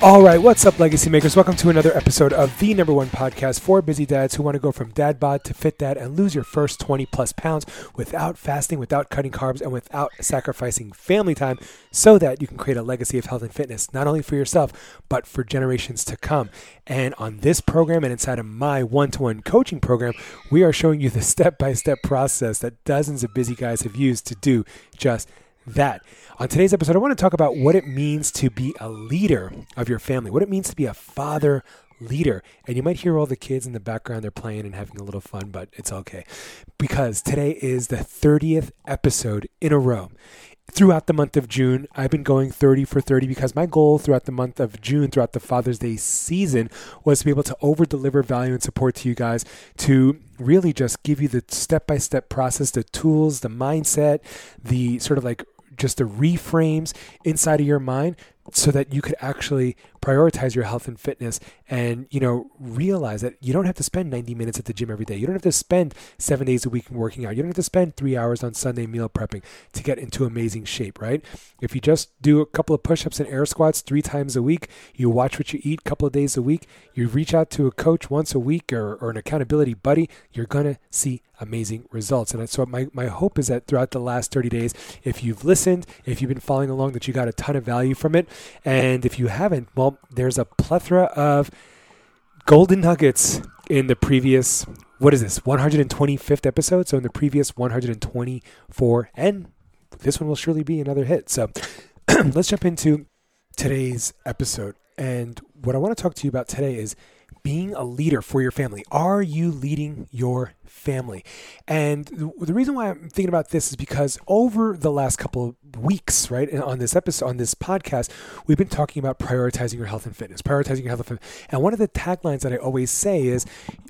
All right, what's up, Legacy Makers? Welcome to another episode of the number one podcast for busy dads who want to go from dad bod to fit dad and lose your first 20 plus pounds without fasting, without cutting carbs, and without sacrificing family time so that you can create a legacy of health and fitness, not only for yourself, but for generations to come. And on this program and inside of my one to one coaching program, we are showing you the step by step process that dozens of busy guys have used to do just that. On today's episode, I want to talk about what it means to be a leader of your family, what it means to be a father leader. And you might hear all the kids in the background, they're playing and having a little fun, but it's okay. Because today is the 30th episode in a row. Throughout the month of June, I've been going 30 for 30 because my goal throughout the month of June, throughout the Father's Day season, was to be able to over deliver value and support to you guys to really just give you the step by step process, the tools, the mindset, the sort of like just the reframes inside of your mind so that you could actually prioritize your health and fitness and you know realize that you don't have to spend 90 minutes at the gym every day. You don't have to spend seven days a week working out. You don't have to spend three hours on sunday meal prepping to get into amazing shape right? If you just do a couple of push-ups and air squats three times a week you watch what you eat a couple of days a week you reach out to a coach once a week or, or an accountability buddy you're going to see amazing results. And so my, my hope is that throughout the last 30 days if you've listened if you've been following along that you got a ton of value from it. And if you haven't well there's a plethora of golden nuggets in the previous, what is this, 125th episode? So in the previous 124, and this one will surely be another hit. So let's jump into today's episode. And what I want to talk to you about today is being a leader for your family. Are you leading your family? And the reason why I'm thinking about this is because over the last couple of weeks, right, on this episode, on this podcast, we've been talking about prioritizing your health and fitness, prioritizing your health and fitness. And one of the taglines that I always say is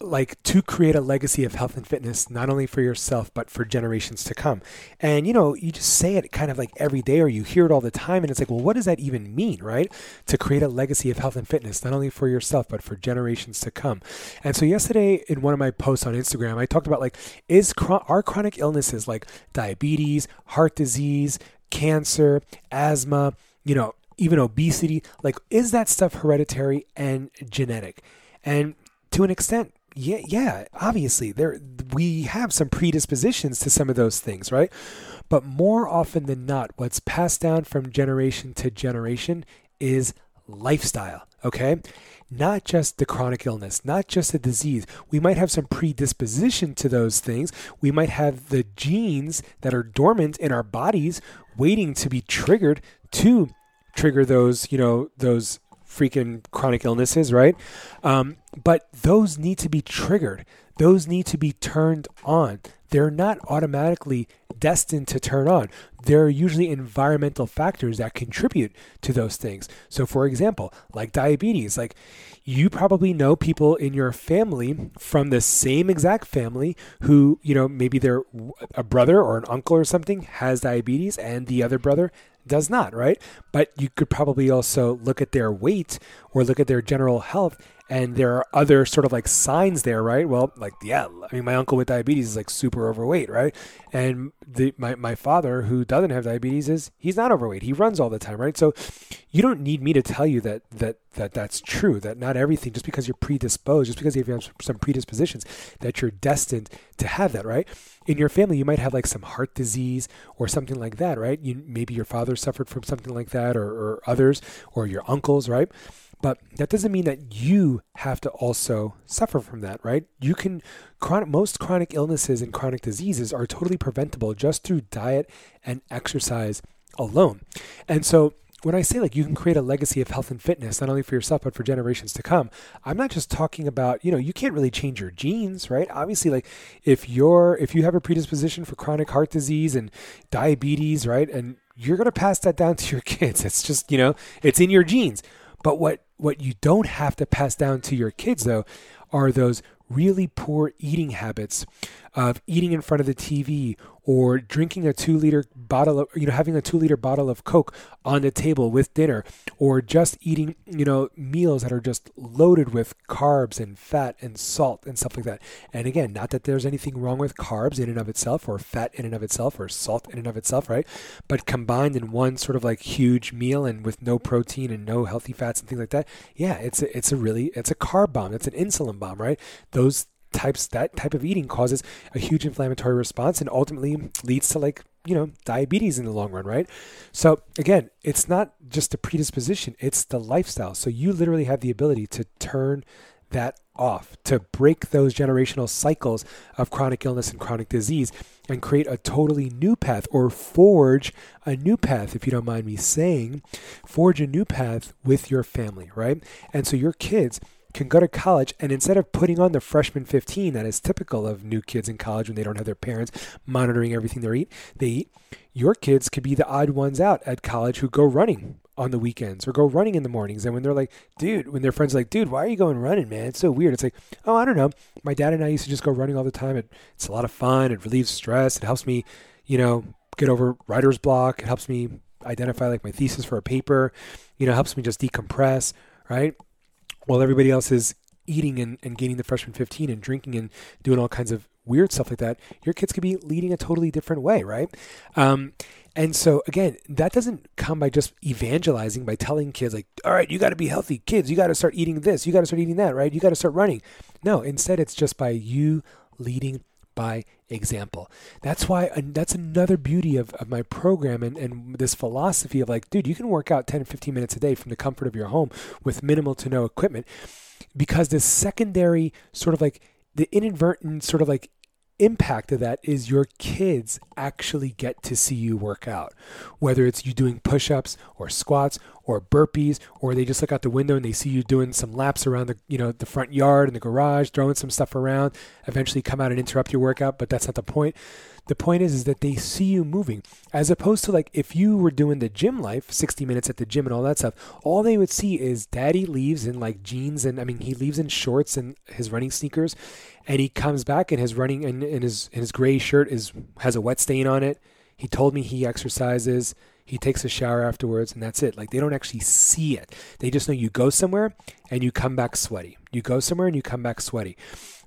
like to create a legacy of health and fitness, not only for yourself, but for generations to come. And, you know, you just say it kind of like every day or you hear it all the time. And it's like, well, what does that even mean, right? To create a legacy of health and fitness, not only for yourself, but for generations to come. And so yesterday in one of my posts on Instagram, I talked about like, is are chronic illnesses like diabetes, heart disease, cancer, asthma, you know, even obesity, like, is that stuff hereditary and genetic? And to an extent, yeah, yeah, obviously there we have some predispositions to some of those things, right? But more often than not, what's passed down from generation to generation is lifestyle, okay? Not just the chronic illness, not just the disease. We might have some predisposition to those things. We might have the genes that are dormant in our bodies waiting to be triggered to trigger those, you know, those freaking chronic illnesses, right? Um, but those need to be triggered. Those need to be turned on. They're not automatically destined to turn on. There are usually environmental factors that contribute to those things. So, for example, like diabetes, like you probably know people in your family from the same exact family who, you know, maybe they're a brother or an uncle or something has diabetes and the other brother does not, right? But you could probably also look at their weight or look at their general health and there are other sort of like signs there, right? Well, like yeah, I mean, my uncle with diabetes is like super overweight, right? And the my my father who doesn't have diabetes is he's not overweight. He runs all the time, right? So you don't need me to tell you that that that that's true. That not everything, just because you're predisposed, just because you have some predispositions, that you're destined to have that, right? In your family, you might have like some heart disease or something like that, right? You maybe your father suffered from something like that, or, or others, or your uncles, right? But that doesn't mean that you have to also suffer from that, right? You can, chronic, most chronic illnesses and chronic diseases are totally preventable just through diet and exercise alone. And so when I say like you can create a legacy of health and fitness, not only for yourself, but for generations to come, I'm not just talking about, you know, you can't really change your genes, right? Obviously, like if you're, if you have a predisposition for chronic heart disease and diabetes, right? And you're going to pass that down to your kids. It's just, you know, it's in your genes. But what what you don't have to pass down to your kids though are those really poor eating habits of eating in front of the TV or drinking a two liter bottle of, you know, having a two liter bottle of Coke on the table with dinner, or just eating, you know, meals that are just loaded with carbs and fat and salt and stuff like that. And again, not that there's anything wrong with carbs in and of itself, or fat in and of itself, or salt in and of itself, right? But combined in one sort of like huge meal and with no protein and no healthy fats and things like that, yeah, it's a, it's a really, it's a carb bomb. It's an insulin bomb, right? Those types that type of eating causes a huge inflammatory response and ultimately leads to like you know diabetes in the long run right? So again it's not just a predisposition it's the lifestyle. So you literally have the ability to turn that off to break those generational cycles of chronic illness and chronic disease and create a totally new path or forge a new path if you don't mind me saying forge a new path with your family right? And so your kids can go to college and instead of putting on the freshman 15 that is typical of new kids in college when they don't have their parents monitoring everything they eat they eat your kids could be the odd ones out at college who go running on the weekends or go running in the mornings. And when they're like dude when their friends are like dude why are you going running man? It's so weird. It's like oh i don't know. My dad and i used to just go running all the time. It, it's a lot of fun. It relieves stress. It helps me you know get over writer's block. It helps me identify like my thesis for a paper. You know helps me just decompress right while everybody else is eating and, and gaining the freshman 15 and drinking and doing all kinds of weird stuff like that, your kids could be leading a totally different way, right? Um, and so again, that doesn't come by just evangelizing by telling kids like, all right, you got to be healthy, kids. You got to start eating this. You got to start eating that, right? You got to start running. No, instead, it's just by you leading by example. That's why that's another beauty of, of my program and, and this philosophy of like, dude, you can work out 10 15 minutes a day from the comfort of your home with minimal to no equipment because this secondary sort of like the inadvertent sort of like impact of that is your kids actually get to see you work out. Whether it's you doing push ups or squats or burpees, or they just look out the window and they see you doing some laps around the you know the front yard and the garage, throwing some stuff around, eventually come out and interrupt your workout, but that's not the point. The point is, is that they see you moving, as opposed to like if you were doing the gym life, 60 minutes at the gym and all that stuff. All they would see is daddy leaves in like jeans and I mean he leaves in shorts and his running sneakers, and he comes back and his running and, and his and his gray shirt is has a wet stain on it. He told me he exercises. He takes a shower afterwards, and that's it. Like they don't actually see it. They just know you go somewhere and you come back sweaty. You go somewhere and you come back sweaty.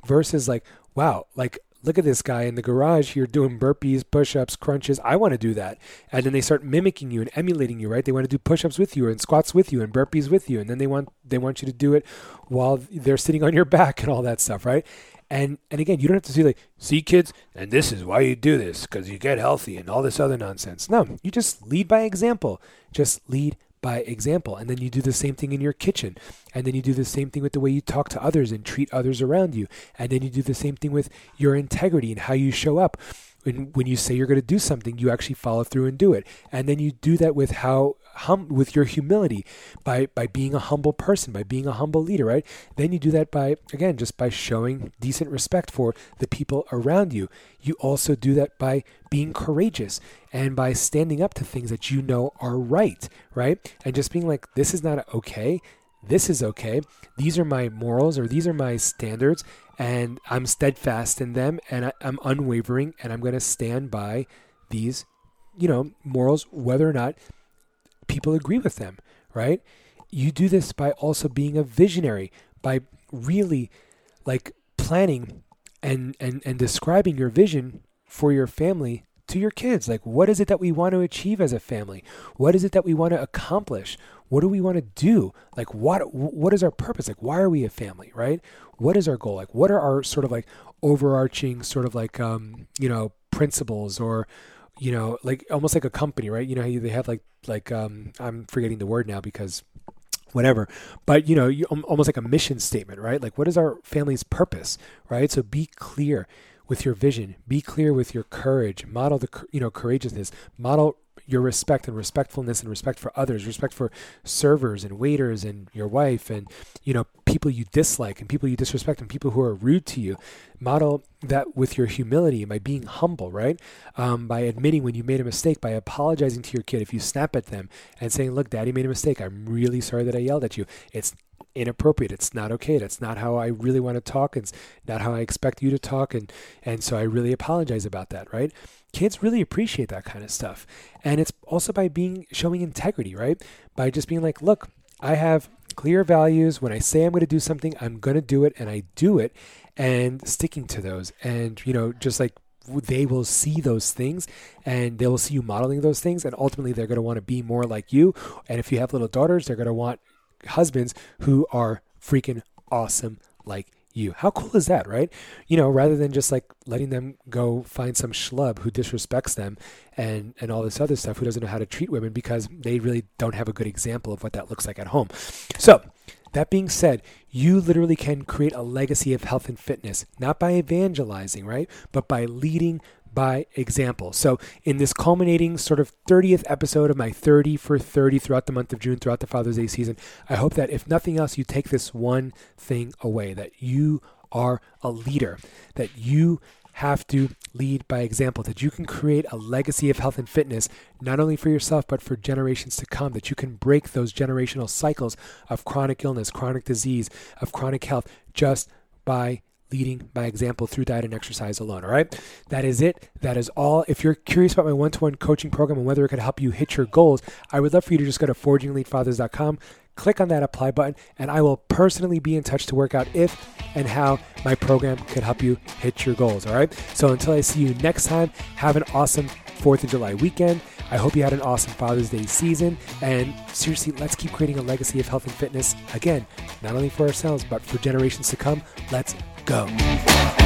Versus like, wow, like look at this guy in the garage here doing burpees, push ups, crunches. I want to do that. And then they start mimicking you and emulating you, right? They want to do push ups with you and squats with you and burpees with you. And then they want they want you to do it while they're sitting on your back and all that stuff, right? And and again, you don't have to see like, see kids, and this is why you do this, because you get healthy and all this other nonsense. No, you just lead by example. Just lead by example. And then you do the same thing in your kitchen. And then you do the same thing with the way you talk to others and treat others around you. And then you do the same thing with your integrity and how you show up. When, when you say you're going to do something, you actually follow through and do it. And then you do that with how hum, with your humility, by by being a humble person, by being a humble leader, right? Then you do that by again just by showing decent respect for the people around you. You also do that by being courageous and by standing up to things that you know are right, right? And just being like, this is not okay. This is okay. These are my morals or these are my standards, and I'm steadfast in them and I, I'm unwavering and I'm going to stand by these, you know, morals, whether or not people agree with them, right? You do this by also being a visionary, by really like planning and and and describing your vision for your family to your kids. Like what is it that we want to achieve as a family? What is it that we want to accomplish? What do we want to do? Like what what is our purpose? Like why are we a family, right? What is our goal? Like what are our sort of like overarching sort of like um, you know, principles or you know, like almost like a company, right? You know, they have like like um, I'm forgetting the word now because whatever but you know you, almost like a mission statement right like what is our family's purpose right so be clear with your vision be clear with your courage model the you know courageousness model your respect and respectfulness and respect for others, respect for servers and waiters and your wife and you know people you dislike and people you disrespect and people who are rude to you. Model that with your humility by being humble, right? Um, by admitting when you made a mistake, by apologizing to your kid if you snap at them and saying, "Look, Daddy made a mistake. I'm really sorry that I yelled at you. It's inappropriate. It's not okay. That's not how I really want to talk. It's not how I expect you to talk. And, and so I really apologize about that, right? Kids really appreciate that kind of stuff. And it's also by being, showing integrity, right? By just being like, look, I have clear values. When I say I'm going to do something, I'm going to do it and I do it and sticking to those. And, you know, just like they will see those things and they will see you modeling those things and ultimately they're going to want to be more like you and if you have little daughters they're going to want husbands who are freaking awesome like you. How cool is that, right? You know, rather than just like letting them go find some schlub who disrespects them and and all this other stuff who doesn't know how to treat women because they really don't have a good example of what that looks like at home. So, that being said, you literally can create a legacy of health and fitness, not by evangelizing, right? But by leading by example. So, in this culminating sort of 30th episode of my 30 for 30 throughout the month of June, throughout the Father's Day season, I hope that if nothing else, you take this one thing away that you are a leader, that you have to lead by example, that you can create a legacy of health and fitness, not only for yourself, but for generations to come, that you can break those generational cycles of chronic illness, chronic disease, of chronic health just by leading by example through diet and exercise alone. All right. That is it. That is all. If you're curious about my one to one coaching program and whether it could help you hit your goals, I would love for you to just go to forgingleadfathers.com, click on that apply button, and I will personally be in touch to work out if and how my program could help you hit your goals. All right. So until I see you next time, have an awesome 4th of July weekend. I hope you had an awesome Father's Day season. And seriously, let's keep creating a legacy of health and fitness. Again, not only for ourselves, but for generations to come. Let's go.